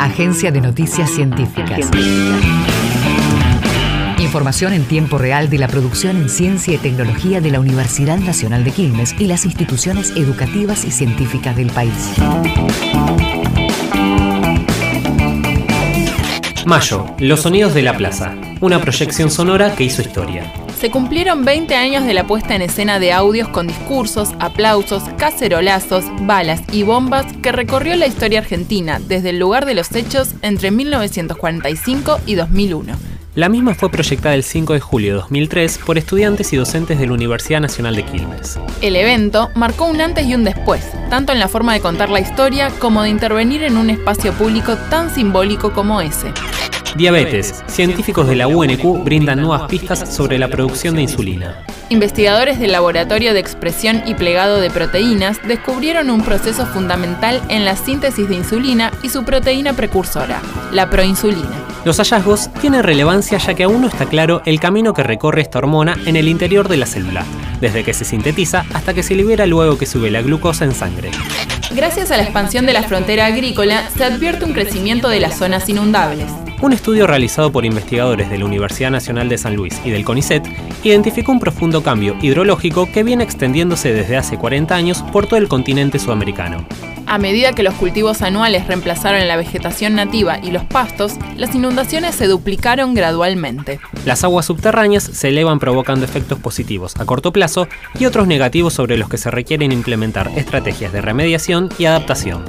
Agencia de Noticias Científicas. Información en tiempo real de la producción en ciencia y tecnología de la Universidad Nacional de Quilmes y las instituciones educativas y científicas del país. Mayo, Los Sonidos de la Plaza, una proyección sonora que hizo historia. Se cumplieron 20 años de la puesta en escena de audios con discursos, aplausos, cacerolazos, balas y bombas que recorrió la historia argentina desde el lugar de los hechos entre 1945 y 2001. La misma fue proyectada el 5 de julio de 2003 por estudiantes y docentes de la Universidad Nacional de Quilmes. El evento marcó un antes y un después, tanto en la forma de contar la historia como de intervenir en un espacio público tan simbólico como ese. Diabetes. Científicos de la UNQ brindan nuevas pistas sobre la producción de insulina. Investigadores del Laboratorio de Expresión y Plegado de Proteínas descubrieron un proceso fundamental en la síntesis de insulina y su proteína precursora, la proinsulina. Los hallazgos tienen relevancia ya que aún no está claro el camino que recorre esta hormona en el interior de la célula, desde que se sintetiza hasta que se libera luego que sube la glucosa en sangre. Gracias a la expansión de la frontera agrícola, se advierte un crecimiento de las zonas inundables. Un estudio realizado por investigadores de la Universidad Nacional de San Luis y del CONICET identificó un profundo cambio hidrológico que viene extendiéndose desde hace 40 años por todo el continente sudamericano. A medida que los cultivos anuales reemplazaron la vegetación nativa y los pastos, las inundaciones se duplicaron gradualmente. Las aguas subterráneas se elevan provocando efectos positivos a corto plazo y otros negativos sobre los que se requieren implementar estrategias de remediación y adaptación.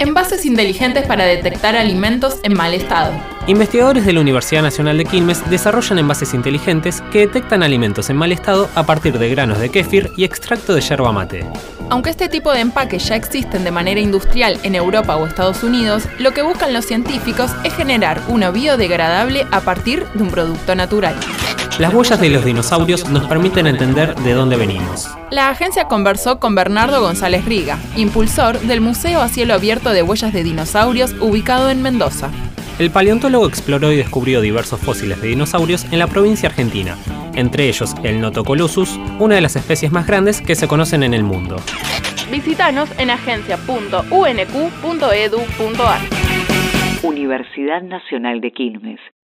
Envases inteligentes para detectar alimentos en mal estado. Investigadores de la Universidad Nacional de Quilmes desarrollan envases inteligentes que detectan alimentos en mal estado a partir de granos de kéfir y extracto de yerba mate. Aunque este tipo de empaques ya existen de manera industrial en Europa o Estados Unidos, lo que buscan los científicos es generar uno biodegradable a partir de un producto natural. Las huellas de los dinosaurios nos permiten entender de dónde venimos. La agencia conversó con Bernardo González Riga, impulsor del Museo a Cielo Abierto de Huellas de Dinosaurios ubicado en Mendoza. El paleontólogo exploró y descubrió diversos fósiles de dinosaurios en la provincia argentina, entre ellos el Notocolossus, una de las especies más grandes que se conocen en el mundo. Visítanos en agencia.unq.edu.ar. Universidad Nacional de Quilmes.